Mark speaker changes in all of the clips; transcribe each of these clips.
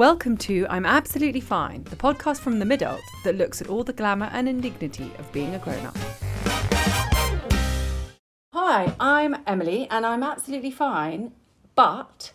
Speaker 1: Welcome to I'm Absolutely Fine, the podcast from the Midult that looks at all the glamour and indignity of being a grown up. Hi, I'm Emily and I'm absolutely fine, but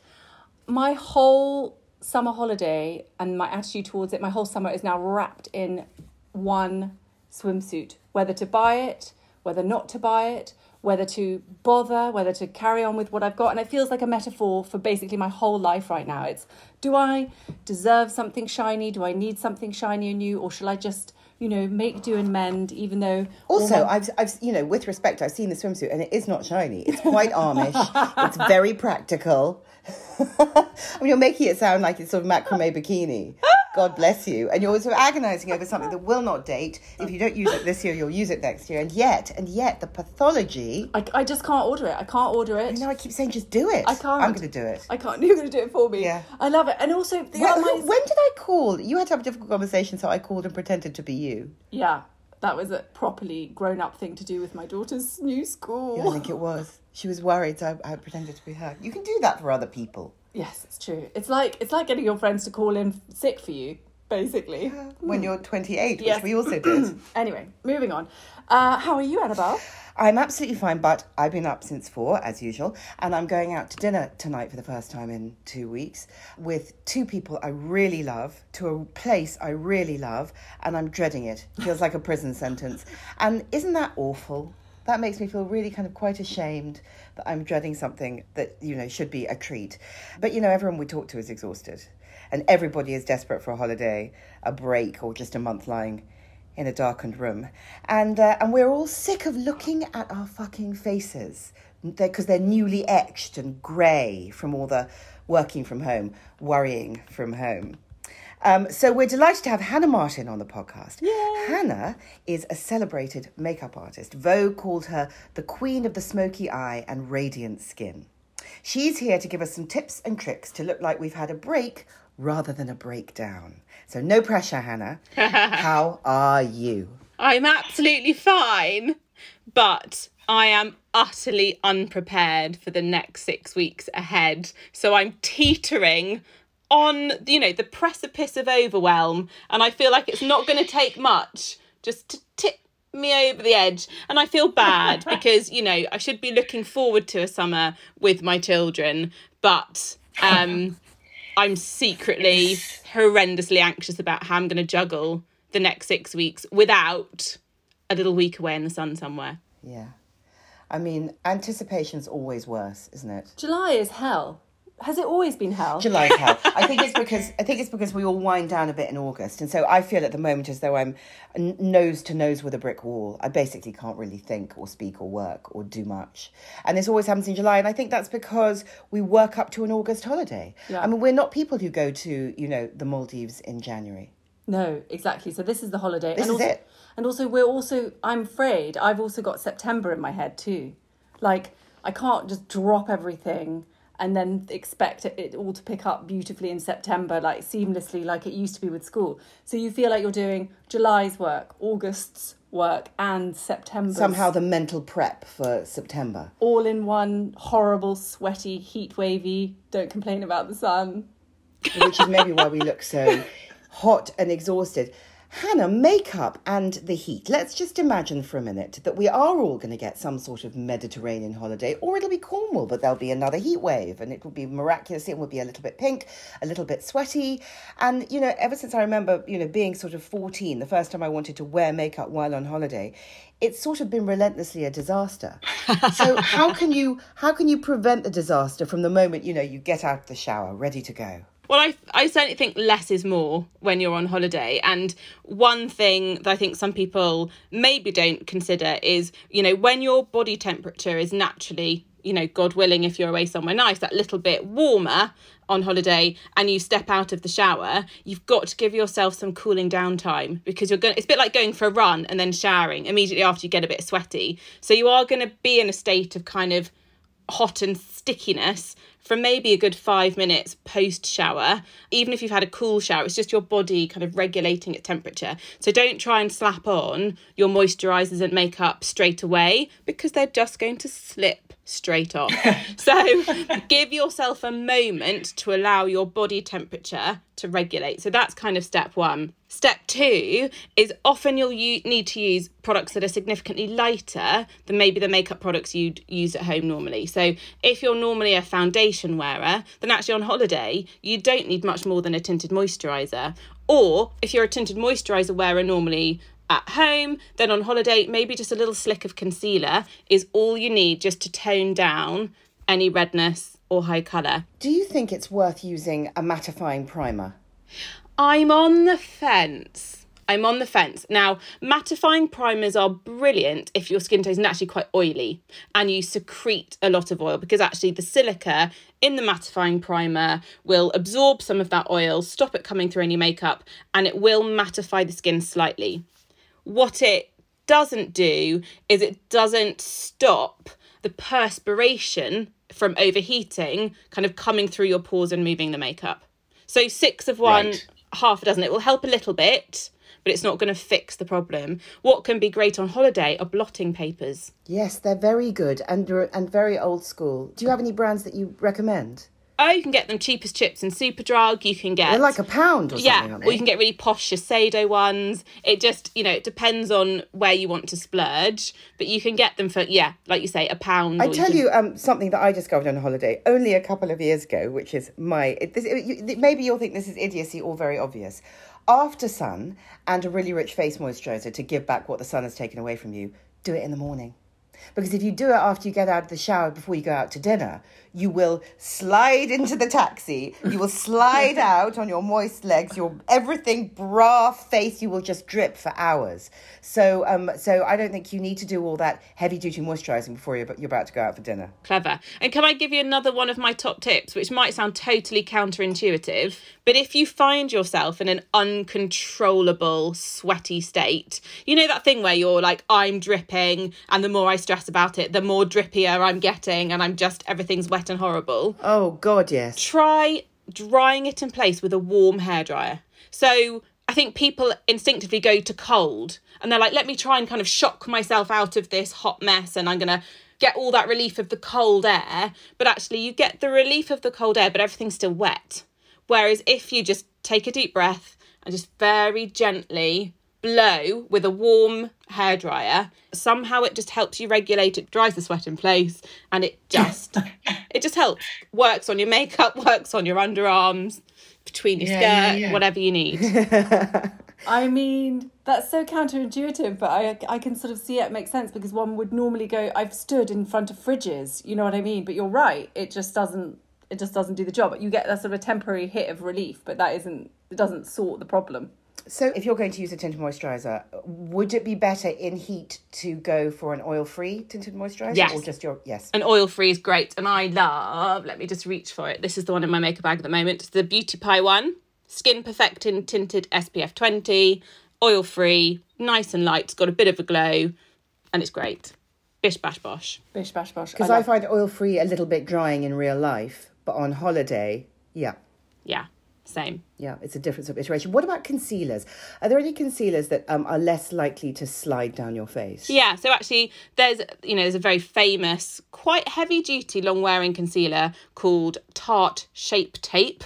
Speaker 1: my whole summer holiday and my attitude towards it, my whole summer is now wrapped in one swimsuit. Whether to buy it, whether not to buy it, whether to bother, whether to carry on with what I've got. And it feels like a metaphor for basically my whole life right now. It's do I deserve something shiny? Do I need something shiny and new? Or shall I just, you know, make do and mend, even though.
Speaker 2: Also, my... I've, I've, you know, with respect, I've seen the swimsuit and it is not shiny. It's quite Amish. it's very practical. I mean, you're making it sound like it's sort of macrame bikini. God bless you. And you're also agonizing over something that will not date. If you don't use it this year, you'll use it next year. And yet, and yet, the pathology.
Speaker 1: I, I just can't order it. I can't order it.
Speaker 2: You know, I keep saying just do it.
Speaker 1: I can't.
Speaker 2: I'm going to do it.
Speaker 1: I can't. You're going to do it for me.
Speaker 2: Yeah.
Speaker 1: I love it. And also, the
Speaker 2: when, when did I call? You had to have a difficult conversation, so I called and pretended to be you.
Speaker 1: Yeah. That was a properly grown up thing to do with my daughter's new school.
Speaker 2: Yeah, I think it was. She was worried, so I, I pretended to be her. You can do that for other people.
Speaker 1: Yes, it's true. It's like it's like getting your friends to call in sick for you basically.
Speaker 2: When you're 28, yes. which we also did.
Speaker 1: anyway, moving on. Uh, how are you, Annabelle?
Speaker 2: I'm absolutely fine, but I've been up since four, as usual, and I'm going out to dinner tonight for the first time in two weeks with two people I really love, to a place I really love, and I'm dreading it. Feels like a prison sentence. And isn't that awful? That makes me feel really kind of quite ashamed that I'm dreading something that, you know, should be a treat. But, you know, everyone we talk to is exhausted and everybody is desperate for a holiday, a break, or just a month lying in a darkened room. And, uh, and we're all sick of looking at our fucking faces because they're, they're newly etched and grey from all the working from home, worrying from home. Um, so we're delighted to have Hannah Martin on the podcast.
Speaker 1: Yay.
Speaker 2: Hannah is a celebrated makeup artist. Vogue called her the queen of the smoky eye and radiant skin. She's here to give us some tips and tricks to look like we've had a break rather than a breakdown. So, no pressure, Hannah. How are you?
Speaker 3: I'm absolutely fine, but I am utterly unprepared for the next six weeks ahead. So, I'm teetering on, you know, the precipice of overwhelm, and I feel like it's not going to take much just to tip me over the edge and i feel bad because you know i should be looking forward to a summer with my children but um I'm secretly horrendously anxious about how I'm going to juggle the next six weeks without a little week away in the sun somewhere.
Speaker 2: Yeah. I mean, anticipation's always worse, isn't it?
Speaker 1: July is hell has it always been hell?
Speaker 2: July hell. I think it's because I think it's because we all wind down a bit in August, and so I feel at the moment as though I'm nose to nose with a brick wall. I basically can't really think or speak or work or do much, and this always happens in July. And I think that's because we work up to an August holiday. Yeah. I mean, we're not people who go to you know the Maldives in January.
Speaker 1: No, exactly. So this is the holiday.
Speaker 2: This
Speaker 1: and
Speaker 2: is
Speaker 1: also,
Speaker 2: it.
Speaker 1: And also, we're also. I'm afraid I've also got September in my head too. Like I can't just drop everything and then expect it all to pick up beautifully in September, like seamlessly, like it used to be with school. So you feel like you're doing July's work, August's work, and September.
Speaker 2: Somehow the mental prep for September.
Speaker 1: All in one horrible, sweaty, heat wavy, don't complain about the sun.
Speaker 2: Which is maybe why we look so hot and exhausted. Hannah, makeup and the heat. Let's just imagine for a minute that we are all going to get some sort of Mediterranean holiday, or it'll be Cornwall, but there'll be another heat wave and it will be miraculous. It will be a little bit pink, a little bit sweaty. And, you know, ever since I remember, you know, being sort of 14, the first time I wanted to wear makeup while on holiday, it's sort of been relentlessly a disaster. so how can you how can you prevent the disaster from the moment, you know, you get out of the shower, ready to go?
Speaker 3: Well, I, I certainly think less is more when you're on holiday. And one thing that I think some people maybe don't consider is, you know, when your body temperature is naturally you know, God willing, if you're away somewhere nice, that little bit warmer on holiday and you step out of the shower, you've got to give yourself some cooling down time because you're going it's a bit like going for a run and then showering immediately after you get a bit sweaty. So you are going to be in a state of kind of hot and stickiness for maybe a good five minutes post shower. Even if you've had a cool shower, it's just your body kind of regulating its temperature. So don't try and slap on your moisturizers and makeup straight away because they're just going to slip straight off. so give yourself a moment to allow your body temperature to regulate. So that's kind of step one. Step two is often you'll u- need to use products that are significantly lighter than maybe the makeup products you'd use at home normally. So if you're normally a foundation wearer, then actually on holiday, you don't need much more than a tinted moisturiser. Or if you're a tinted moisturiser wearer normally at home, then on holiday, maybe just a little slick of concealer is all you need just to tone down any redness or high colour.
Speaker 2: Do you think it's worth using a mattifying primer?
Speaker 3: I'm on the fence. I'm on the fence. Now, mattifying primers are brilliant if your skin tone is naturally quite oily and you secrete a lot of oil because actually the silica in the mattifying primer will absorb some of that oil, stop it coming through any makeup, and it will mattify the skin slightly. What it doesn't do is it doesn't stop the perspiration from overheating kind of coming through your pores and moving the makeup. So six of one,
Speaker 2: Right.
Speaker 3: half a dozen. It will help a little bit, but it's not going to fix the problem. What can be great on holiday are blotting papers.
Speaker 2: Yes, they're very good and and very old school. Do you have any brands that you recommend?
Speaker 3: Oh, you can get them cheap as chips in Superdrug. You can get
Speaker 2: They're like a pound or something,
Speaker 3: yeah, or you can get really posh Shiseido ones. It just you know it depends on where you want to splurge, but you can get them for yeah, like you say, a pound.
Speaker 2: I tell
Speaker 3: can-
Speaker 2: you um, something that I discovered on a holiday only a couple of years ago, which is my. It, this, you, maybe you'll think this is idiocy or very obvious. After sun and a really rich face moisturizer to give back what the sun has taken away from you, do it in the morning. Because if you do it after you get out of the shower before you go out to dinner, you will slide into the taxi. You will slide out on your moist legs. Your everything bra face. You will just drip for hours. So, um, so I don't think you need to do all that heavy duty moisturizing before you're, you're about to go out for dinner.
Speaker 3: Clever. And can I give you another one of my top tips, which might sound totally counterintuitive, but if you find yourself in an uncontrollable sweaty state, you know that thing where you're like, I'm dripping, and the more I stress about it, the more drippier I'm getting, and I'm just everything's wet and horrible.
Speaker 2: Oh God, yes.
Speaker 3: Try drying it in place with a warm hairdryer. So I think people instinctively go to cold and they're like, let me try and kind of shock myself out of this hot mess and I'm going to get all that relief of the cold air. But actually, you get the relief of the cold air, but everything's still wet. Whereas if you just take a deep breath and just very gently blow with a warm hairdryer, somehow it just helps you regulate it, dries the sweat in place, and it just it just helps. Works on your makeup, works on your underarms, between your
Speaker 2: Yeah,
Speaker 3: skirt,
Speaker 2: yeah, yeah.
Speaker 3: whatever you need.
Speaker 1: I mean, that's so counterintuitive, but I I can sort of see it makes sense because one would normally go, I've stood in front of fridges, you know what I mean? But you're right, it just doesn't it just doesn't do the job. You get that sort of a temporary hit of relief, but that isn't it doesn't sort the problem.
Speaker 2: So, if you're going to use a tinted moisturizer, would it be better in heat to go for an oil-free tinted moisturizer,
Speaker 3: Yes.
Speaker 2: or just your yes?
Speaker 3: And oil free is great. And I love, let me just reach for it. This is the one in my makeup bag at the moment. It's the Beauty Pie one. Skin Perfecting Tinted SPF 20. Oil free, nice and light. It's got a bit of a glow. And it's great. Bish bash bosh.
Speaker 1: Bish bash bosh.
Speaker 2: Because I find oil-free a little bit drying in real life, but on holiday, yeah.
Speaker 3: Yeah, same.
Speaker 2: Yeah, it's a different sort of iteration. What about concealers? Are there any concealers that um, are less likely to slide down your face?
Speaker 3: Yeah, so actually there's you know, there's a very famous, quite heavy duty, long wearing concealer called Tarte Shape Tape.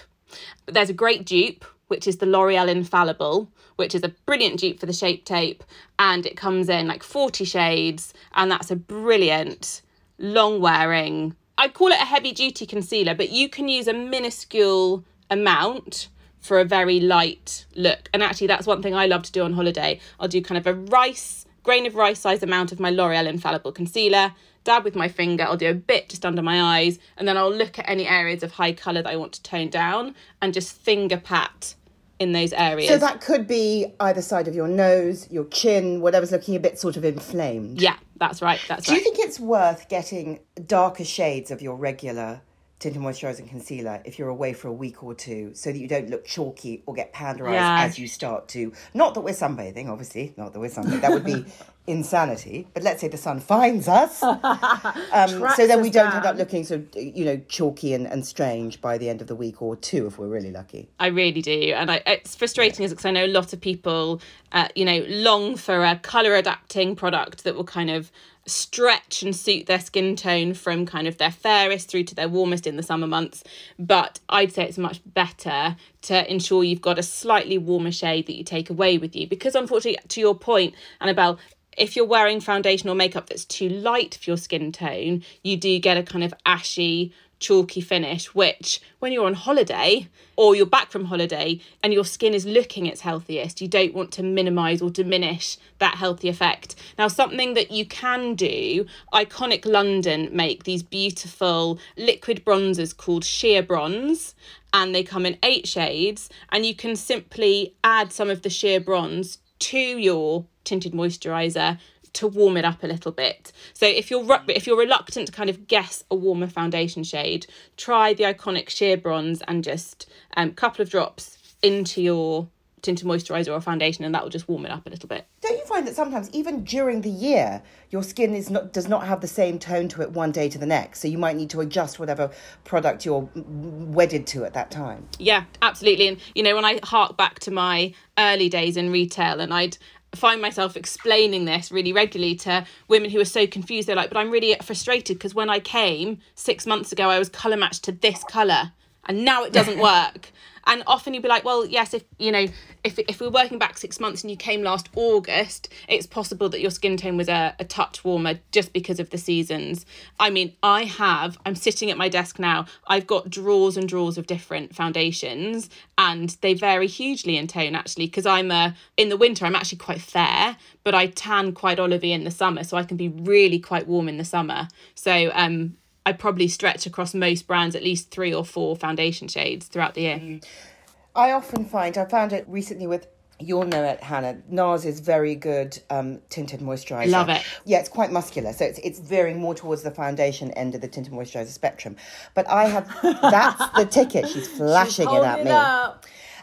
Speaker 3: There's a great dupe, which is the L'Oreal Infallible, which is a brilliant dupe for the shape tape, and it comes in like 40 shades, and that's a brilliant, long wearing. I'd call it a heavy duty concealer, but you can use a minuscule amount for a very light look. And actually, that's one thing I love to do on holiday. I'll do kind of a rice, grain of rice size amount of my L'Oreal Infallible concealer, dab with my finger, I'll do a bit just under my eyes, and then I'll look at any areas of high colour that I want to tone down and just finger pat in those areas.
Speaker 2: So that could be either side of your nose, your chin, whatever's looking a bit sort of inflamed.
Speaker 3: yeah, that's right. That's
Speaker 2: Do
Speaker 3: right.
Speaker 2: you think it's worth getting darker shades of your regular tinted moisturizer and concealer if you're away for a week or two so that you don't look chalky or get powder eyes
Speaker 3: Yeah.
Speaker 2: as you start to. Not that we're sunbathing obviously not that we're sunbathing. That would be insanity. But let's say the sun finds us. Um, so then we don't end up looking of you know chalky and, and strange by the end of the week or two if we're really lucky.
Speaker 3: I really do, and I, it's frustrating because I know a lot of people, uh, you know, long for a color adapting product that will kind of stretch and suit their skin tone from kind of their fairest through to their warmest in the summer months. But I'd say it's much better to ensure you've got a slightly warmer shade that you take away with you, because unfortunately, to your point, Annabelle. If you're wearing foundation or makeup that's too light for your skin tone, you do get a kind of ashy, chalky finish, which when you're on holiday or you're back from holiday and your skin is looking its healthiest, you don't want to minimize or diminish that healthy effect. Now, something that you can do, Iconic London make these beautiful liquid bronzers called sheer bronze. And they come in eight shades, and you can simply add some of the sheer bronze to your tinted moisturizer to warm it up a little bit. So if you're ru- if you're reluctant to kind of guess a warmer foundation shade, try the iconic sheer bronze and just a um, couple of drops into your tinted moisturizer or foundation, and that will just warm it up a little bit.
Speaker 2: don't you find that sometimes even during the year your skin is not does not have the same tone to it one day to the next so you might need to adjust whatever product you're wedded to at that time
Speaker 3: Yeah, absolutely. And you know, when I hark back to my early days in retail, and I'd find myself explaining this really regularly to women who are so confused. They're like, "But I'm really frustrated because when I came six months ago, I was color matched to this color, and now it doesn't work." And often you'd be like, well, yes, if you know, if if we're working back six months and you came last August, it's possible that your skin tone was a, a touch warmer just because of the seasons. I mean, I have, I'm sitting at my desk now, I've got drawers and drawers of different foundations, and they vary hugely in tone actually, because I'm a in the winter, I'm actually quite fair, but I tan quite olivey in the summer, so I can be really quite warm in the summer. So um I probably stretch across most brands at least three or four foundation shades throughout the year.
Speaker 2: I often find, I found it recently with, you'll know it, Hannah, NARS is very good um, tinted moisturiser.
Speaker 3: Love it.
Speaker 2: Yeah, it's quite muscular, so it's, it's veering more towards the foundation end of the tinted moisturiser spectrum. But I have, that's the ticket. She's flashing it at me.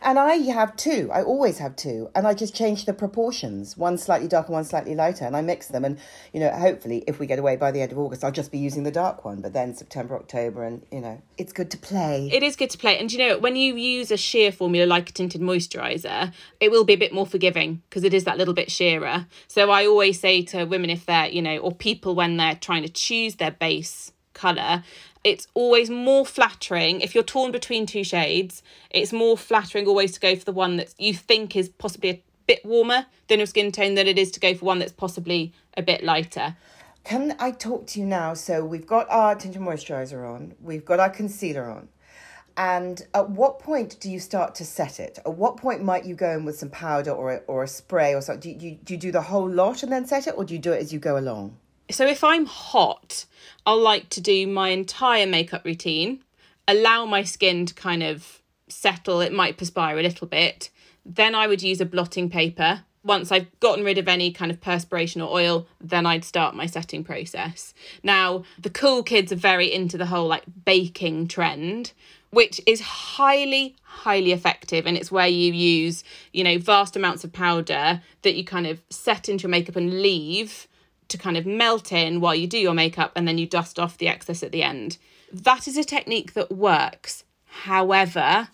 Speaker 2: And I have two. I always have two. And I just change the proportions. One slightly darker, one slightly lighter. And I mix them. And, you know, hopefully, if we get away by the end of August, I'll just be using the dark one. But then September, October, and, you know, it's good to play.
Speaker 3: It is good to play. And you know, when you use a sheer formula like a tinted moisturiser, it will be a bit more forgiving because it is that little bit sheerer. So I always say to women if they're, you know, or people when they're trying to choose their base colour, it's always more flattering. If you're torn between two shades, it's more flattering always to go for the one that you think is possibly a bit warmer than your skin tone than it is to go for one that's possibly a bit lighter.
Speaker 2: Can I talk to you now? So we've got our tinted moisturiser on, we've got our concealer on. And at what point do you start to set it? At what point might you go in with some powder or a, or a spray or something? Do you, do you do the whole lot and then set it, or do you do it as you go along?
Speaker 3: So if I'm hot, I'll like to do my entire makeup routine, allow my skin to kind of settle, it might perspire a little bit. Then I would use a blotting paper. Once I've gotten rid of any kind of perspiration or oil, then I'd start my setting process. Now, the cool kids are very into the whole like baking trend, which is highly, highly effective. And it's where you use, you know, vast amounts of powder that you kind of set into your makeup and leave to kind of melt in while you do your makeup and then you dust off the excess at the end. That is a technique that works. However,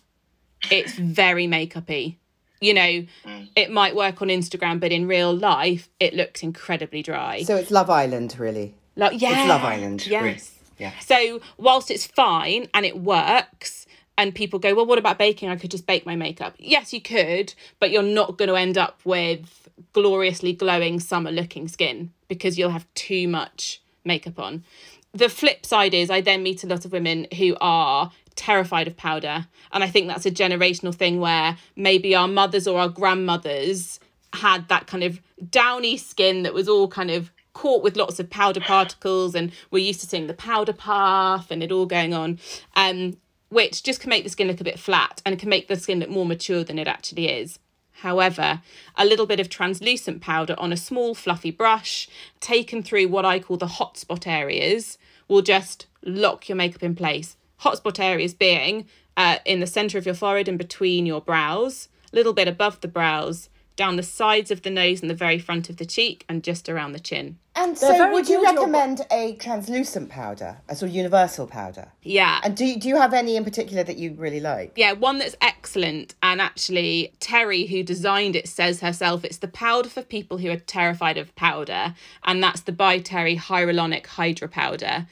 Speaker 3: it's very makeupy. You know, mm. it might work on Instagram, but in real life, it looks incredibly dry.
Speaker 2: So it's Love Island, really.
Speaker 3: Like, yeah, it's
Speaker 2: Love Island,
Speaker 3: Yes.
Speaker 2: really. Yeah.
Speaker 3: So whilst it's fine and it works, and people go, well, what about baking? I could just bake my makeup. Yes, you could, but you're not going to end up with gloriously glowing summer looking skin because you'll have too much makeup on. The flip side is I then meet a lot of women who are terrified of powder. And I think that's a generational thing where maybe our mothers or our grandmothers had that kind of downy skin that was all kind of caught with lots of powder particles and we're used to seeing the powder puff and it all going on. Um, which just can make the skin look a bit flat and can make the skin look more mature than it actually is. However, a little bit of translucent powder on a small fluffy brush, taken through what I call the hotspot areas, will just lock your makeup in place. Hotspot areas being uh, in the centre of your forehead and between your brows, a little bit above the brows, down the sides of the nose and the very front of the cheek, and just around the chin.
Speaker 2: And
Speaker 1: They're
Speaker 2: so, would you
Speaker 1: good, your-
Speaker 2: recommend a translucent powder, a sort of universal powder?
Speaker 3: Yeah.
Speaker 2: And do you, do you have any in particular that you really like?
Speaker 3: Yeah, one that's excellent. And actually, Terry, who designed it, says herself it's the powder for people who are terrified of powder. And that's the By Terry Hyaluronic Hydra Powder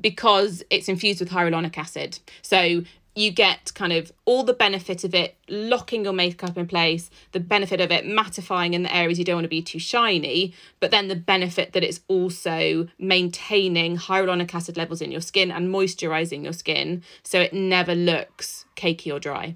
Speaker 3: because it's infused with hyaluronic acid. So you get kind of all the benefit of it locking your makeup in place, the benefit of it mattifying in the areas you don't want to be too shiny, but then the benefit that it's also maintaining hyaluronic acid levels in your skin and moisturizing your skin so it never looks cakey or dry.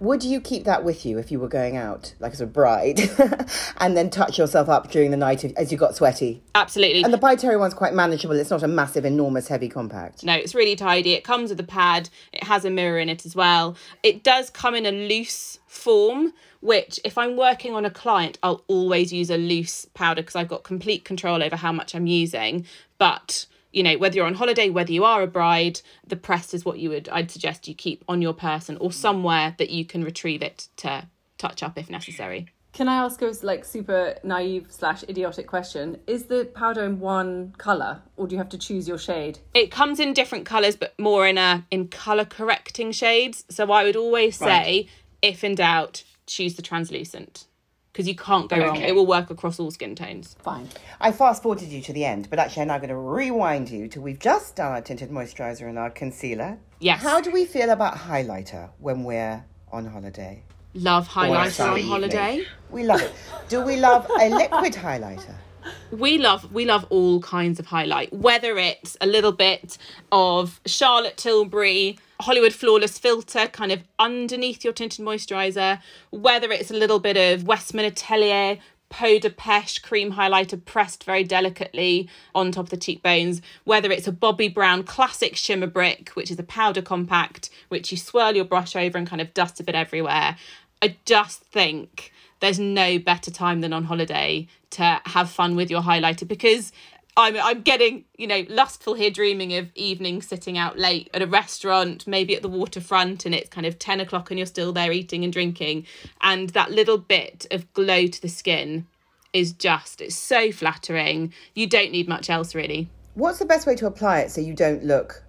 Speaker 2: Would you keep that with you if you were going out, like as a bride, and then touch yourself up during the night if- as you got sweaty?
Speaker 3: Absolutely.
Speaker 2: And the By Terry one's quite manageable. It's not a massive, enormous, heavy compact.
Speaker 3: No, it's really tidy. It comes with a pad. It has a mirror in it as well. It does come in a loose form, which if I'm working on a client, I'll always use a loose powder because I've got complete control over how much I'm using. But you know, whether you're on holiday, whether you are a bride, the press is what you would I'd suggest you keep on your person or somewhere that you can retrieve it to touch up if necessary.
Speaker 1: Can I ask a like super naive slash idiotic question? Is the powder in one colour, or do you have to choose your shade?
Speaker 3: It comes in different colours, but more in a in colour correcting shades. So I would always say,
Speaker 2: Right.
Speaker 3: if in doubt, choose the translucent because you can't go wrong. It will work across all skin tones.
Speaker 1: Fine.
Speaker 2: I fast forwarded you to the end, but actually, I'm now going to rewind you to we've just done our tinted moisturiser and our concealer.
Speaker 3: Yes.
Speaker 2: How do we feel about highlighter when we're on holiday?
Speaker 3: Love highlighter
Speaker 2: sunny
Speaker 3: on
Speaker 2: evening?
Speaker 3: holiday.
Speaker 2: We love it. Do we love a liquid highlighter?
Speaker 3: We love we love all kinds of highlight, whether it's a little bit of Charlotte Tilbury Hollywood Flawless filter kind of underneath your tinted moisturizer, whether it's a little bit of Westman Atelier Peau de Pêche cream highlighter pressed very delicately on top of the cheekbones, whether it's a Bobbi Brown classic shimmer brick, which is a powder compact, which you swirl your brush over and kind of dust a bit everywhere. I just think there's no better time than on holiday to have fun with your highlighter because I'm I'm getting, you know, lustful here dreaming of evenings sitting out late at a restaurant, maybe at the waterfront, and it's kind of 10 o'clock and you're still there eating and drinking. And that little bit of glow to the skin is just, it's so flattering. You don't need much else really.
Speaker 2: What's the best way to apply it so you don't look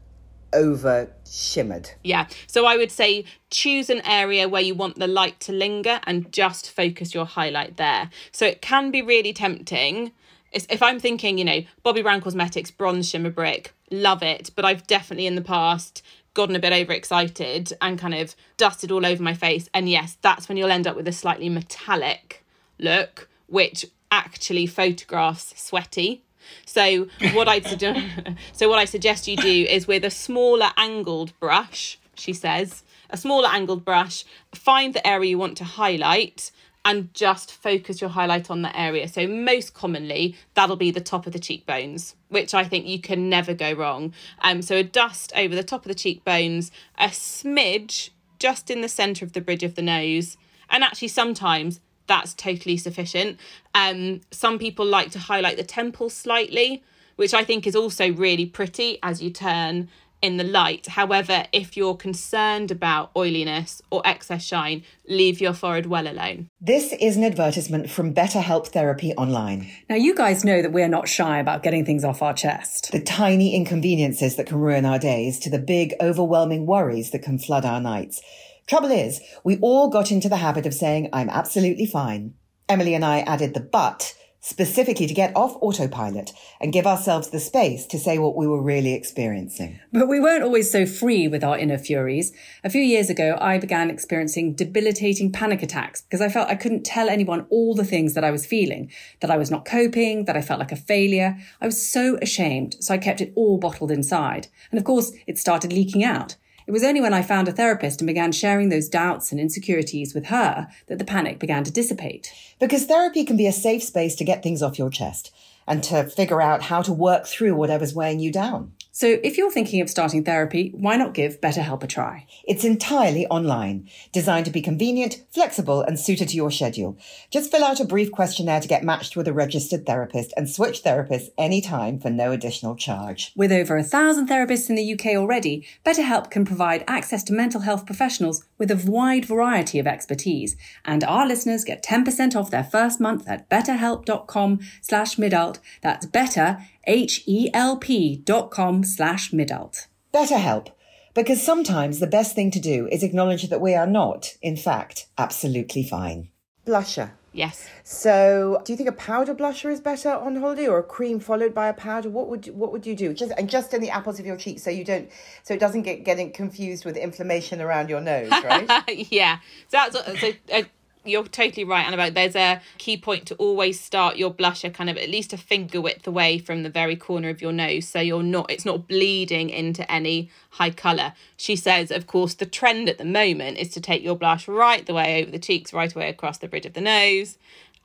Speaker 2: over shimmered?
Speaker 3: Yeah. So I would say choose an area where you want the light to linger and just focus your highlight there. So it can be really tempting. If I'm thinking, you know, Bobbi Brown Cosmetics bronze shimmer brick, love it, but I've definitely in the past gotten a bit overexcited and kind of dusted all over my face. And yes, that's when you'll end up with a slightly metallic look, which actually photographs sweaty. So what I'd suggest, so what I suggest you do is with a smaller angled brush, she says, a smaller angled brush, find the area you want to highlight and just focus your highlight on that area. So most commonly that'll be the top of the cheekbones, which I think you can never go wrong. Um so a dust over the top of the cheekbones, a smidge just in the center of the bridge of the nose, and actually sometimes that's totally sufficient. Um, some people like to highlight the temples slightly, which I think is also really pretty as you turn in the light. However, if you're concerned about oiliness or excess shine, leave your forehead well alone.
Speaker 2: This is an advertisement from BetterHelp Therapy Online.
Speaker 4: Now, you guys know that we're not shy about getting things off our chest.
Speaker 2: The tiny inconveniences that can ruin our days to the big, overwhelming worries that can flood our nights. Trouble is, we all got into the habit of saying, I'm absolutely fine. Emily and I added the but specifically to get off autopilot and give ourselves the space to say what we were really experiencing.
Speaker 4: But we weren't always so free with our inner furies. A few years ago, I began experiencing debilitating panic attacks because I felt I couldn't tell anyone all the things that I was feeling, that I was not coping, that I felt like a failure. I was so ashamed, so I kept it all bottled inside. And of course, it started leaking out. It was only when I found a therapist and began sharing those doubts and insecurities with her that the panic began to dissipate.
Speaker 2: Because therapy can be a safe space to get things off your chest and to figure out how to work through whatever's weighing you down.
Speaker 4: So if you're thinking of starting therapy, why not give BetterHelp a try?
Speaker 2: It's entirely online, designed to be convenient, flexible, and suited to your schedule. Just fill out a brief questionnaire to get matched with a registered therapist and switch therapists anytime for no additional charge.
Speaker 4: With over a thousand therapists in the UK already, BetterHelp can provide access to mental health professionals with a wide variety of expertise. And our listeners get 10% off their first month at betterhelp.com slash midult. That's better, H-E-L-P dot com slash midult.
Speaker 2: BetterHelp, because sometimes the best thing to do is acknowledge that we are not, in fact, absolutely fine. Blusher.
Speaker 3: Yes.
Speaker 2: So, do you think a powder blusher is better on holiday, or a cream followed by a powder? What would what would you do? Just and just in the apples of your cheeks, so you don't, so it doesn't get getting confused with inflammation around your nose, right?
Speaker 3: yeah. So that's so. Uh, you're totally right, Annabelle. There's a key point to always start your blusher kind of at least a finger width away from the very corner of your nose, so you're not it's not bleeding into any high colour. She says, of course, the trend at the moment is to take your blush right the way over the cheeks, right away across the bridge of the nose,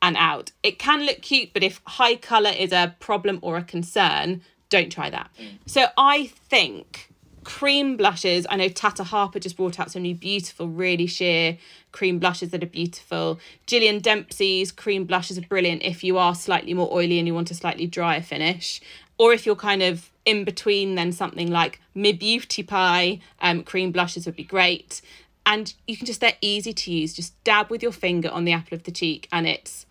Speaker 3: and out. It can look cute, but if high colour is a problem or a concern, don't try that. Mm. So I think cream blushes. I know Tata Harper just brought out some new beautiful, really sheer cream blushes that are beautiful. Jillian Dempsey's cream blushes are brilliant if you are slightly more oily and you want a slightly drier finish. Or if you're kind of in between, then something like Mi Beauty Pie um, cream blushes would be great. And you can just, they're easy to use. Just dab with your finger on the apple of the cheek and it's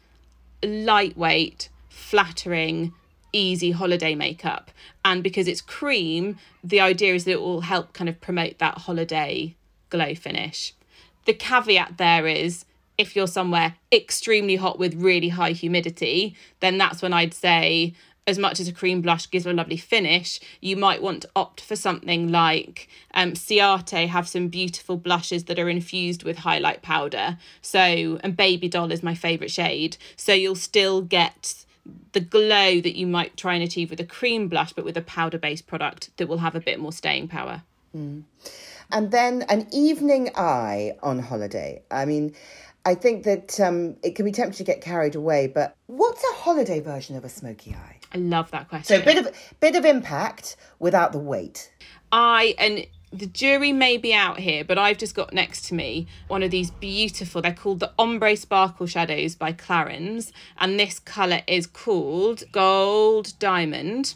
Speaker 3: lightweight, flattering, easy holiday makeup. And because it's cream, the idea is that it will help kind of promote that holiday glow finish. The caveat there is if you're somewhere extremely hot with really high humidity, then that's when I'd say, as much as a cream blush gives a lovely finish, you might want to opt for something like um, Ciate have some beautiful blushes that are infused with highlight powder. So, and Baby Doll is my favourite shade. So you'll still get the glow that you might try and achieve with a cream blush, but with a powder based product that will have a bit more staying power.
Speaker 2: Mm. And then an evening eye on holiday. I mean, I think that um, it can be tempting to get carried away, but what's a holiday version of a smoky eye?
Speaker 3: I love that question.
Speaker 2: So a bit of bit of impact without the weight.
Speaker 3: I and the jury may be out here, but I've just got next to me one of these beautiful, they're called the Ombre Sparkle Shadows by Clarins. And this colour is called Gold Diamond.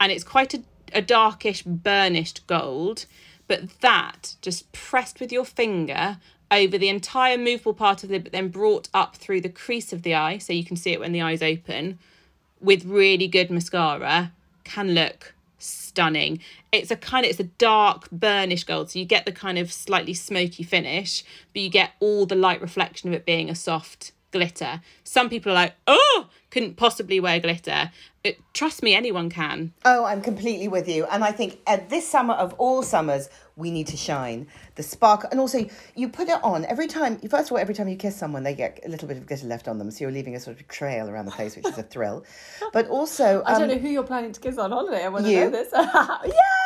Speaker 3: And it's quite a, a darkish, burnished gold. But that, just pressed with your finger over the entire movable part of the but then brought up through the crease of the eye, so you can see it when the eye's open, with really good mascara, can look stunning. It's a kind of it's a dark burnish gold, so you get the kind of slightly smoky finish, but you get all the light reflection of it being a soft glitter. Some people are like, oh, couldn't possibly wear glitter. It, trust me, anyone can.
Speaker 2: Oh, I'm completely with you. And I think at this summer of all summers, we need to shine the spark. And also, you put it on every time. First of all, every time you kiss someone, they get a little bit of glitter left on them, so you're leaving a sort of trail around the place, which is a thrill. But also,
Speaker 1: um, I don't um, know who you're planning to kiss on holiday. I want to
Speaker 2: know
Speaker 1: this.
Speaker 2: Yay!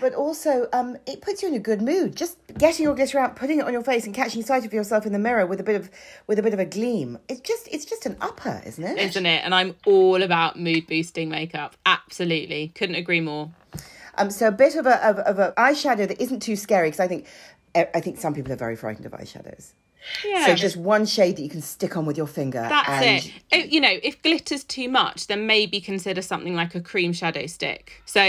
Speaker 2: But also, um, it puts you in a good mood. Just getting your glitter out, putting it on your face, and catching sight of yourself in the mirror with a bit of with a bit of a gleam. It's just it's just an upper, isn't it?
Speaker 3: Isn't it? And I'm all about mood boosting makeup. Absolutely, couldn't agree more.
Speaker 2: Um, so a bit of a of, of a eyeshadow that isn't too scary because I think I think some people are very frightened of eyeshadows. Yeah. So just one shade that you can stick on with your finger.
Speaker 3: That's
Speaker 2: and...
Speaker 3: it. Oh, you know, if glitter's too much, then maybe consider something like a cream shadow stick. So,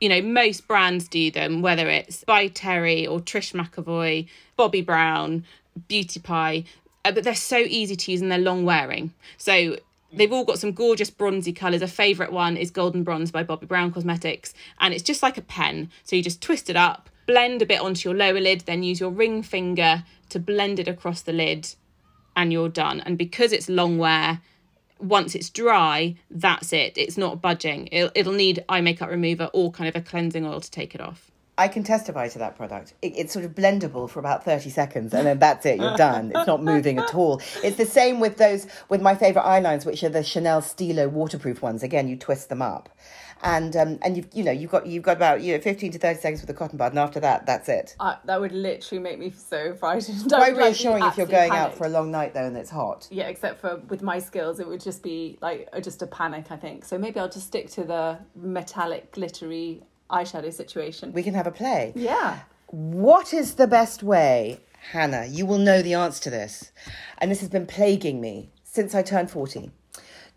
Speaker 3: you know, most brands do them, whether it's By Terry or Trish McEvoy, Bobbi Brown, Beauty Pie, uh, but they're so easy to use and they're long wearing. So they've all got some gorgeous bronzy colours. A favourite one is Golden Bronze by Bobbi Brown Cosmetics, and it's just like a pen. So you just twist it up, blend a bit onto your lower lid, then use your ring finger to blend it across the lid and you're done. And because it's long wear, once it's dry, that's it. It's not budging. It'll, it'll need eye makeup remover or kind of a cleansing oil to take it off.
Speaker 2: I can testify to that product. It, it's sort of blendable for about 30 seconds and then that's it, you're done. It's not moving at all. It's the same with those, with my favourite eyelines, which are the Chanel Stylo waterproof ones. Again, you twist them up and um, and you've you know you've got you've got about you know fifteen to thirty seconds with a cotton bud, and after that, that's it.
Speaker 1: Uh, that would literally make me so frightened.
Speaker 2: Quite reassuring if you're going panicked. out for a long night though and it's hot.
Speaker 1: Yeah, except for with my skills, it would just be like just a panic. I think so. Maybe I'll just stick to the metallic glittery eyeshadow situation.
Speaker 2: We can have a play.
Speaker 1: yeah.
Speaker 2: What is the best way, Hannah? You will know the answer to this. And this has been plaguing me since I turned 40.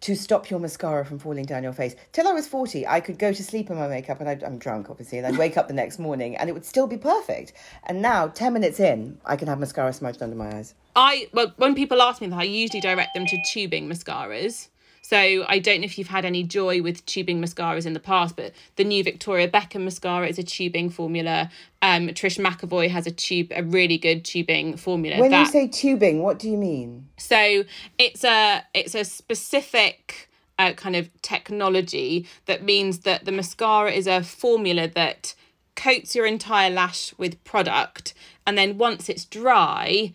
Speaker 2: To stop your mascara from falling down your face. Till I was 40, I could go to sleep in my makeup and I'd, I'm drunk, obviously, and I'd wake up the next morning and it would still be perfect. And now, 10 minutes in, I can have mascara smudged under my eyes.
Speaker 3: I well, when people ask me that, I usually direct them to tubing mascaras. So I don't know if you've had any joy with tubing mascaras in the past, but the new Victoria Beckham mascara is a tubing formula. Um, Trish McEvoy has a tube, a really good tubing formula.
Speaker 2: When you say tubing, what do you mean?
Speaker 3: so it's a it's a specific uh, kind of technology that means that the mascara is a formula that coats your entire lash with product, and then once it's dry,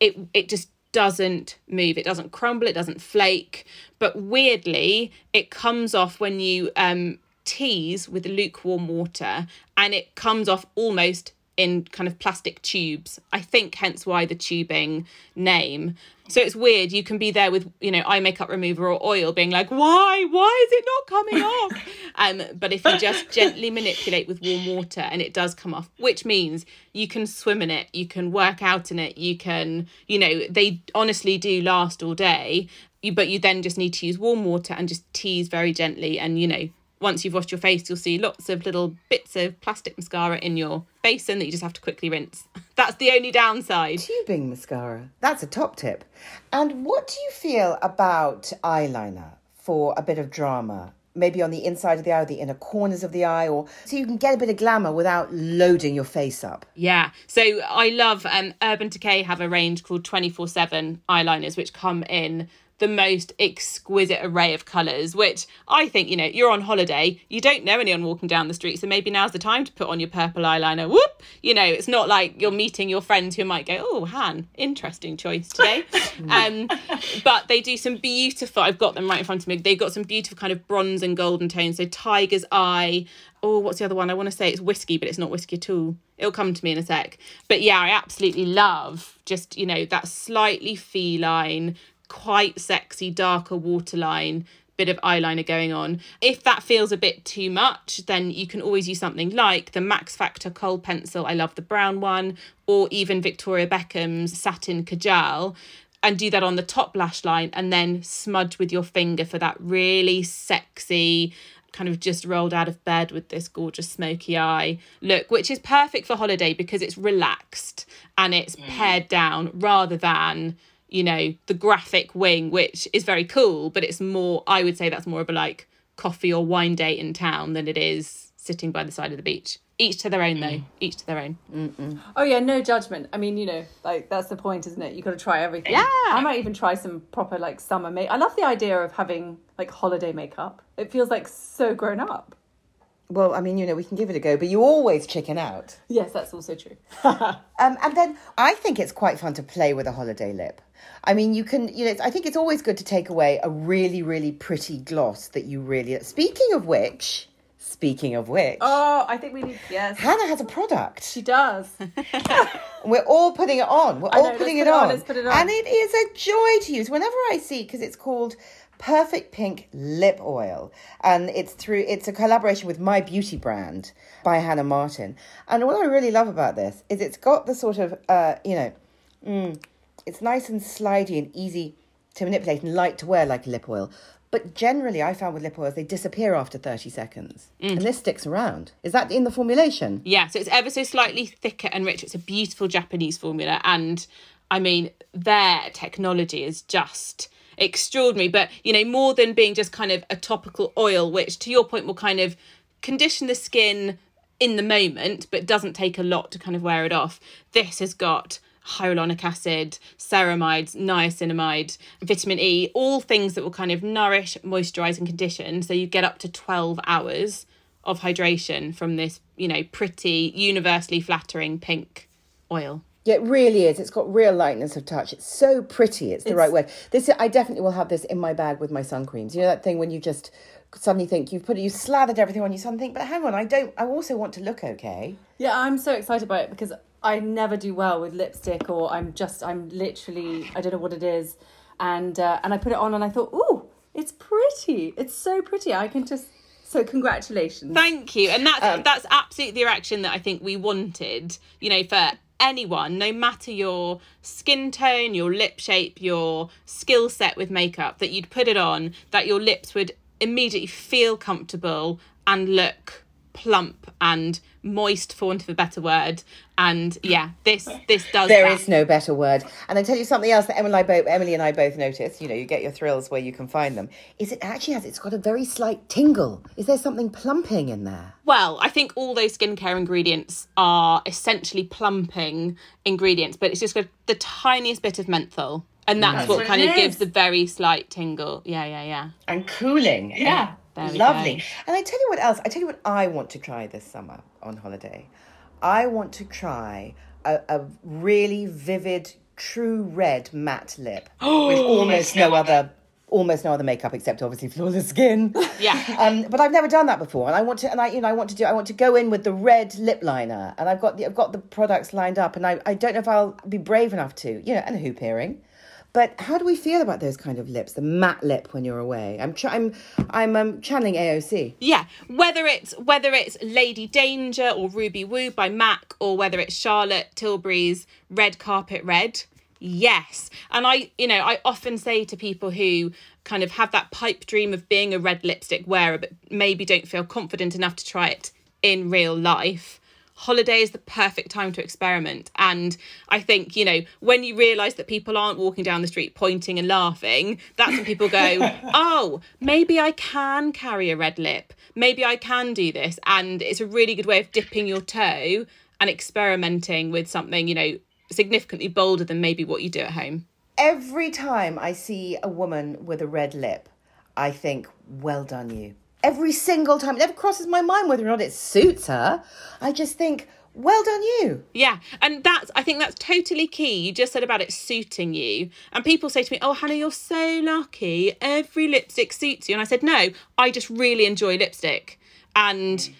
Speaker 3: it it just doesn't move. It doesn't crumble. It doesn't flake. But weirdly, it comes off when you um, tease with lukewarm water, and it comes off almost in kind of plastic tubes. I think hence why the tubing name. So it's weird. You can be there with, you know, eye makeup remover or oil being like, why? Why is it not coming off? um, but if you just gently manipulate with warm water and it does come off, which means you can swim in it, you can work out in it, you can, you know, they honestly do last all day. You, but you then just need to use warm water and just tease very gently and, you know, once you've washed your face, you'll see lots of little bits of plastic mascara in your basin that you just have to quickly rinse. That's the only downside.
Speaker 2: Tubing mascara. That's a top tip. And what do you feel about eyeliner for a bit of drama? Maybe on the inside of the eye or the inner corners of the eye, or so you can get a bit of glamour without loading your face up.
Speaker 3: Yeah. So I love um Urban Decay have a range called 24/7 eyeliners which come in the most exquisite array of colours, which I think, you know, you're on holiday, you don't know anyone walking down the street, so maybe now's the time to put on your purple eyeliner. Whoop! You know, it's not like you're meeting your friends who might go, oh, Han, interesting choice today. um, but they do some beautiful, I've got them right in front of me, they've got some beautiful kind of bronze and golden tones. So Tiger's Eye, oh, what's the other one? I want to say it's whiskey, but it's not whiskey at all. It'll come to me in a sec. But yeah, I absolutely love just, you know, that slightly feline, quite sexy, darker waterline bit of eyeliner going on. If that feels a bit too much, then you can always use something like the Max Factor Kohl pencil. I love the brown one, or even Victoria Beckham's Satin Kajal. And do that on the top lash line and then smudge with your finger for that really sexy, kind of just rolled out of bed with this gorgeous smoky eye look, which is perfect for holiday because it's relaxed and it's mm. pared down rather than you know, the graphic wing, which is very cool, but it's more, I would say that's more of a like coffee or wine date in town than it is sitting by the side of the beach. Each to their own, though. Mm. Each to their own.
Speaker 1: Oh yeah, no judgment. I mean, you know, like that's the point, isn't it? You got to try everything.
Speaker 3: Yeah.
Speaker 1: I might even try some proper like summer make. I love the idea of having like holiday makeup. It feels like so grown up.
Speaker 2: Well, I mean, you know, we can give it a go, but you always chicken out.
Speaker 1: Yes, that's also true.
Speaker 2: Um, and then I think it's quite fun to play with a holiday lip. I mean, you can, you know, I think it's always good to take away a really, really pretty gloss that you really. Speaking of which, speaking of which,
Speaker 1: Oh, I think we need. Yes,
Speaker 2: Hannah has a product.
Speaker 1: she does.
Speaker 2: We're all putting it on. We're all
Speaker 1: know,
Speaker 2: putting it,
Speaker 1: put it on,
Speaker 2: on.
Speaker 1: let's put it on.
Speaker 2: And it is a joy to use. Whenever I see, because it's called Perfect Pink Lip Oil, and it's through. It's a collaboration with My Beauty brand by Hannah Martin. And what I really love about this is it's got the sort of, uh, you know, mm, it's nice and slidey and easy to manipulate and light to wear like lip oil. But generally, I found with lip oils, they disappear after 30 seconds. And this sticks around. Is that in the formulation?
Speaker 3: Yeah, so it's ever so slightly thicker and richer. It's a beautiful Japanese formula. And I mean, their technology is just extraordinary. But, you know, more than being just kind of a topical oil, which to your point will kind of condition the skin in the moment, but doesn't take a lot to kind of wear it off. This has got hyaluronic acid, ceramides, niacinamide, vitamin E, all things that will kind of nourish, moisturize, and condition. So you get up to 12 hours of hydration from this, you know, pretty, universally flattering pink oil.
Speaker 2: Yeah, it really is. It's got real lightness of touch. It's so pretty. It's the right word. This I definitely will have this in my bag with my sun creams. You know that thing when you just suddenly think you've put it, you slathered everything on, you suddenly think, but hang on, I don't. I also want to look okay.
Speaker 1: Yeah, I'm so excited about it because I never do well with lipstick, or I'm just, I'm literally, I don't know what it is, and uh, and I put it on and I thought, ooh, it's pretty. It's so pretty. I can just So congratulations.
Speaker 3: Thank you. And that's um, that's absolutely the reaction that I think we wanted, you know, for anyone, no matter your skin tone, your lip shape, your skill set with makeup, that you'd put it on, that your lips would immediately feel comfortable and look plump and moist for want of a better word and yeah this this does
Speaker 2: There
Speaker 3: that.
Speaker 2: is no better word. And I tell you something else that Emily, and I both, Emily and I both noticed. You know, you get your thrills where you can find them. Is it actually has? It's got a very slight tingle. Is there something plumping in there?
Speaker 3: Well, I think all those skincare ingredients are essentially plumping ingredients, but it's just got the tiniest bit of menthol. And that's, what,
Speaker 1: what
Speaker 3: kind
Speaker 1: it
Speaker 3: of gives the very slight tingle. Yeah, yeah, yeah.
Speaker 2: And cooling.
Speaker 1: Yeah.
Speaker 2: Lovely.
Speaker 3: go.
Speaker 2: And I tell you what else. I tell you what I want to try this summer on holiday. I want to try a, a really vivid, true red matte lip with almost no other. Almost no other makeup except obviously flawless skin.
Speaker 3: Yeah.
Speaker 2: Um, but I've never done that before, and I want to, and I, you know, I want to do, I want to go in with the red lip liner, and I've got the, I've got the products lined up, and I, I don't know if I'll be brave enough to, you know, and a hoop earring. But how do we feel about those kind of lips, the matte lip when you're away? I'm, tr- I'm, I'm um, channeling AOC.
Speaker 3: Yeah, whether it's whether it's Lady Danger or Ruby Woo by MAC or whether it's Charlotte Tilbury's Red Carpet Red, yes. And I, you know, I often say to people who kind of have that pipe dream of being a red lipstick wearer but maybe don't feel confident enough to try it in real life. Holiday is the perfect time to experiment. And I think, you know, when you realise that people aren't walking down the street pointing and laughing, that's when people go, oh, maybe I can carry a red lip. Maybe I can do this. And it's a really good way of dipping your toe and experimenting with something, you know, significantly bolder than maybe what you do at home.
Speaker 2: Every time I see a woman with a red lip, I think, well done you. Every single time. It never crosses my mind whether or not it suits her. I just think, well done you.
Speaker 3: Yeah, and that's I think that's totally key. You just said about it suiting you, and people say to me, "Oh, Hannah, you're so lucky. Every lipstick suits you." And I said, "No, I just really enjoy lipstick, and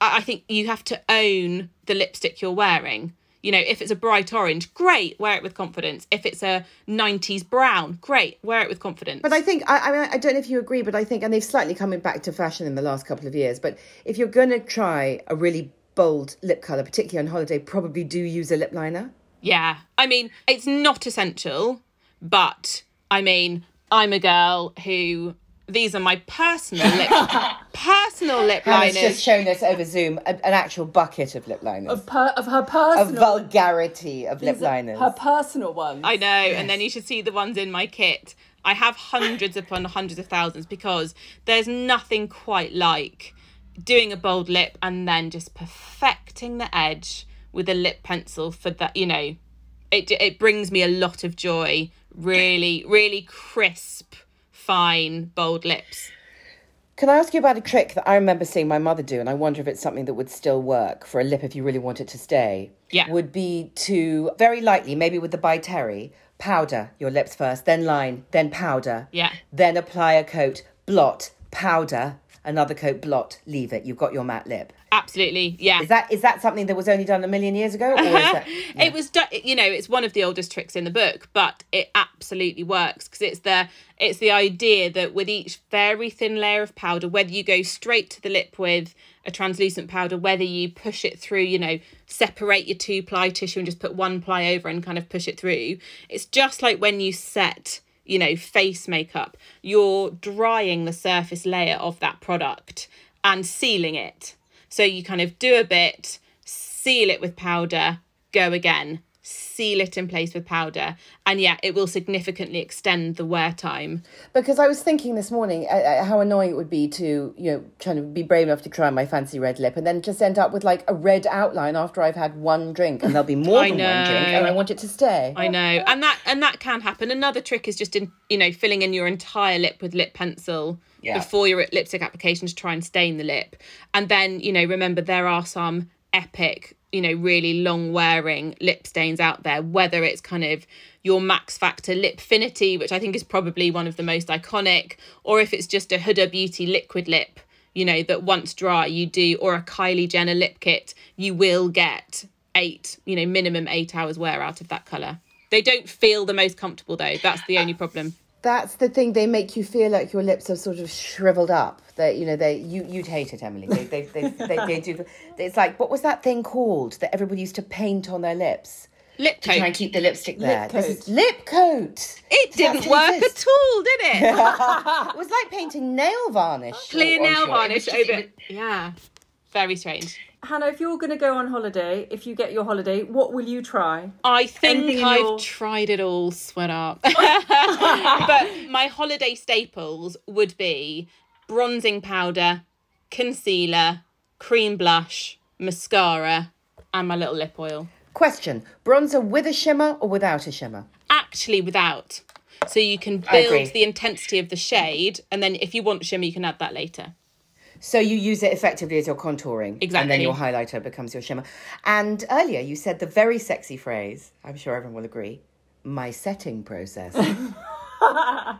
Speaker 3: I I think you have to own the lipstick you're wearing." You know, if it's a bright orange, great, wear it with confidence. If it's a 90s brown, great, wear it with confidence.
Speaker 2: But I think I, I, mean, I don't know if you agree, but I think, and they've slightly coming back to fashion in the last couple of years. But if you're going to try a really bold lip color, particularly on holiday, probably do use a lip liner.
Speaker 3: Yeah. I mean, it's not essential, but I mean, I'm a girl who these are my personal lip personal lip
Speaker 2: Hannah's
Speaker 3: liners.
Speaker 2: just shown us over Zoom a, an actual bucket of lip liners,
Speaker 1: Of, per, of her
Speaker 2: a
Speaker 1: of
Speaker 2: vulgarity of lip liners.
Speaker 1: Her personal ones.
Speaker 3: I know, and then you should see the ones in my kit. I have hundreds upon hundreds of thousands because there's nothing quite like doing a bold lip and then just perfecting the edge with a lip pencil for that, you know. It it brings me a lot of joy. Really, really crisp, fine, bold lips.
Speaker 2: Can I ask you about a trick that I remember seeing my mother do, and I wonder if it's something that would still work for a lip if you really want it to stay?
Speaker 3: Yeah.
Speaker 2: Would be to very lightly, maybe with the By Terry, powder your lips first, then line, then powder.
Speaker 3: Yeah.
Speaker 2: Then apply a coat, blot, powder, another coat, blot, leave it. You've got your matte lip.
Speaker 3: Absolutely, yeah.
Speaker 2: Is that is that something that was only done a million years ago, or is that?
Speaker 3: it was you know it's one of the oldest tricks in the book but it absolutely works because it's the it's the idea that with each very thin layer of powder whether you go straight to the lip with a translucent powder whether you push it through you know separate your two ply tissue and just put one ply over and kind of push it through it's just like when you set you know face makeup. You're drying the surface layer of that product and sealing it. So you kind of do a bit seal it with powder, go again, seal it in place with powder, and yeah, it will significantly extend the wear time.
Speaker 2: Because I was thinking this morning uh, uh, how annoying it would be to, you know, trying to be brave enough to try my fancy red lip and then just end up with like a red outline after I've had one drink and there'll be more than one drink and I want it to stay.
Speaker 3: I know, and that and that can happen. Another trick is just in you know filling in your entire lip with lip pencil
Speaker 2: Yeah.
Speaker 3: before your lipstick application to try and stain the lip, and then you know remember there are some epic you know really long wearing lip stains out there. Whether it's kind of your Max Factor Lipfinity, which I think is probably one of the most iconic, or if it's just a Huda Beauty liquid lip. You know, that once dry, you do, or a Kylie Jenner lip kit, you will get eight, you know, minimum eight hours wear out of that colour. They don't feel the most comfortable though. That's the only problem.
Speaker 2: That's the thing, they make you feel like your lips are sort of shriveled up. They, you know, they you you'd hate it, Emily. They they they, they, they do. It's like what was that thing called that everybody used to paint on their lips?
Speaker 3: Lip
Speaker 2: to try and keep the lipstick there. Lipcote. Is Lipcote.
Speaker 3: It
Speaker 2: Does
Speaker 3: didn't work
Speaker 2: exist?
Speaker 3: at all, did it?
Speaker 2: It was like painting nail varnish.
Speaker 3: Clear
Speaker 2: onto
Speaker 3: nail
Speaker 2: it. It
Speaker 3: varnish
Speaker 2: was just-
Speaker 3: over. Yeah. Very strange.
Speaker 1: Hannah, if you're going to go on holiday, if you get your holiday, what will you try?
Speaker 3: I think I've
Speaker 1: your-
Speaker 3: tried it all, sweat up. but my holiday staples would be bronzing powder, concealer, cream blush, mascara, and my little lip oil.
Speaker 2: Question: bronzer with a shimmer or without a shimmer?
Speaker 3: Actually, without. So you can build the intensity of the shade, and then if you want shimmer, you can add that later.
Speaker 2: So you use it effectively as your contouring, Exactly. and then your highlighter becomes your shimmer. And earlier you said the very sexy phrase. I'm sure everyone will agree. My setting process.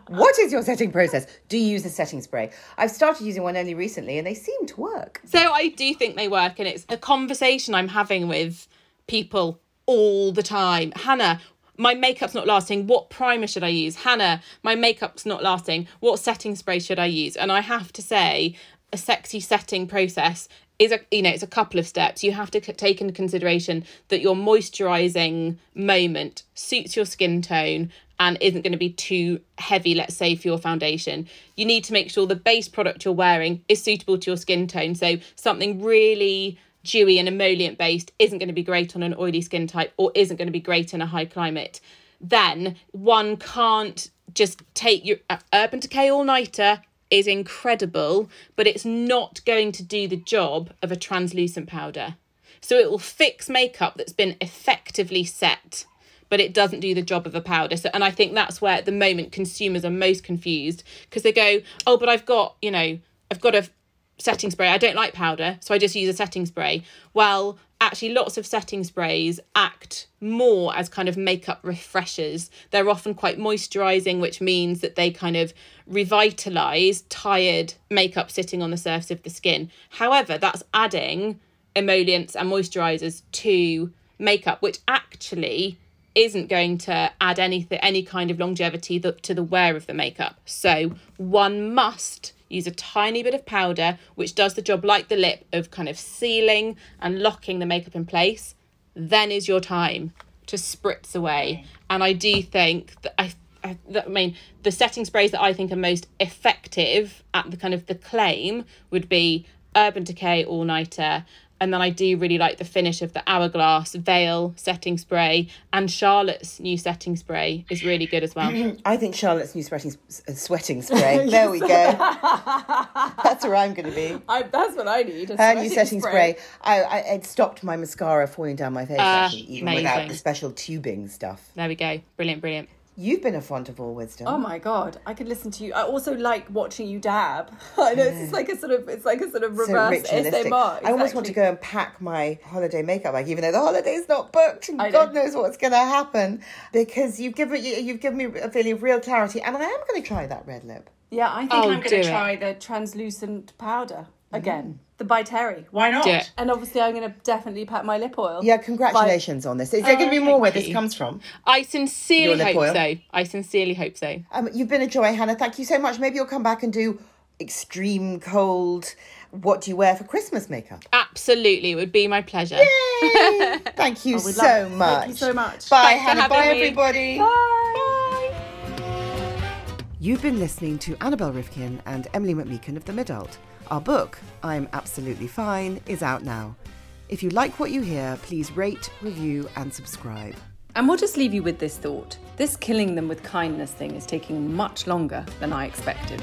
Speaker 2: what is your setting process? Do you use a setting spray? I've started using one only recently, and they seem to work.
Speaker 3: So I do think they work, and it's a conversation I'm having with people all the time. Hannah, my makeup's not lasting. What primer should I use? Hannah, my makeup's not lasting. What setting spray should I use? And I have to say, a sexy setting process is a you know it's a couple of steps you have to take into consideration that your moisturizing moment suits your skin tone and isn't going to be too heavy let's say for your foundation. You need to make sure the base product you're wearing is suitable to your skin tone. So something really dewy and emollient based isn't going to be great on an oily skin type or isn't going to be great in a high climate. Then one can't just take your uh, urban decay all nighter is incredible but it's not going to do the job of a translucent powder. So it will fix makeup that's been effectively set but it doesn't do the job of a powder. So and i think that's where at the moment consumers are most confused because they go oh but i've got you know i've got a setting spray. I don't like powder so i just use a setting spray. Well actually lots of setting sprays act more as kind of makeup refreshers. They're often quite moisturizing which means that they kind of revitalize tired makeup sitting on the surface of the skin. However that's adding emollients and moisturizers to makeup which actually isn't going to add anything any kind of longevity to the wear of the makeup. So one must use a tiny bit of powder which does the job like the lip of kind of sealing and locking the makeup in place. Then is your time to spritz away. And i do think that i I, that, I mean, the setting sprays that I think are most effective at the kind of the claim would be Urban Decay All Nighter, and then I do really like the finish of the Hourglass Veil setting spray, and Charlotte's new setting spray is really good as well.
Speaker 2: I think Charlotte's new sweating uh, sweating spray. there we go. That's where I'm going to be.
Speaker 1: I, that's what I need. A
Speaker 2: Her new setting spray. I, I it stopped my mascara falling down my face actually, even without the special tubing stuff.
Speaker 3: there we go, brilliant, brilliant.
Speaker 2: You've been a font of all wisdom.
Speaker 1: Oh my god, I could listen to you. I also like watching you dab. I know it's like a sort of it's like a sort of
Speaker 2: so
Speaker 1: reverse
Speaker 2: ritualistic.
Speaker 1: ASMR.
Speaker 2: I almost want to go and pack my holiday makeup bag, even though the holiday's not booked, and
Speaker 1: I know.
Speaker 2: God knows what's going to happen. Because you've given you, you've given me a feeling of real clarity, and I am going to try that red lip.
Speaker 1: Yeah, I think
Speaker 3: Oh,
Speaker 1: I'm going to try the translucent powder again. Mm. The by Terry. Why not?
Speaker 3: Do it.
Speaker 1: And obviously, I'm going to definitely pack my lip oil.
Speaker 2: Yeah, congratulations on this. Is there going to be more where this comes from?
Speaker 3: I sincerely hope
Speaker 2: oil?
Speaker 3: so. I sincerely hope so.
Speaker 2: Um, you've been a joy, Hannah. Thank you so much. Maybe you'll come back and do extreme cold. What do you wear for Christmas makeup?
Speaker 3: Absolutely, it would be my pleasure.
Speaker 2: Yay! Thank you
Speaker 1: we'd
Speaker 2: so
Speaker 1: love-
Speaker 2: much.
Speaker 1: thank you so much.
Speaker 2: Bye,
Speaker 3: Thanks
Speaker 2: Hannah. Bye,
Speaker 3: me.
Speaker 2: everybody.
Speaker 3: Bye.
Speaker 2: You've been listening to Annabel Rivkin and Emilie McMeekan of The Midult. Our book, I'm Absolutely Fine, is out now. If you like what you hear, please rate, review, and subscribe.
Speaker 4: And we'll just leave you with this thought. This killing them with kindness thing is taking much longer than I expected.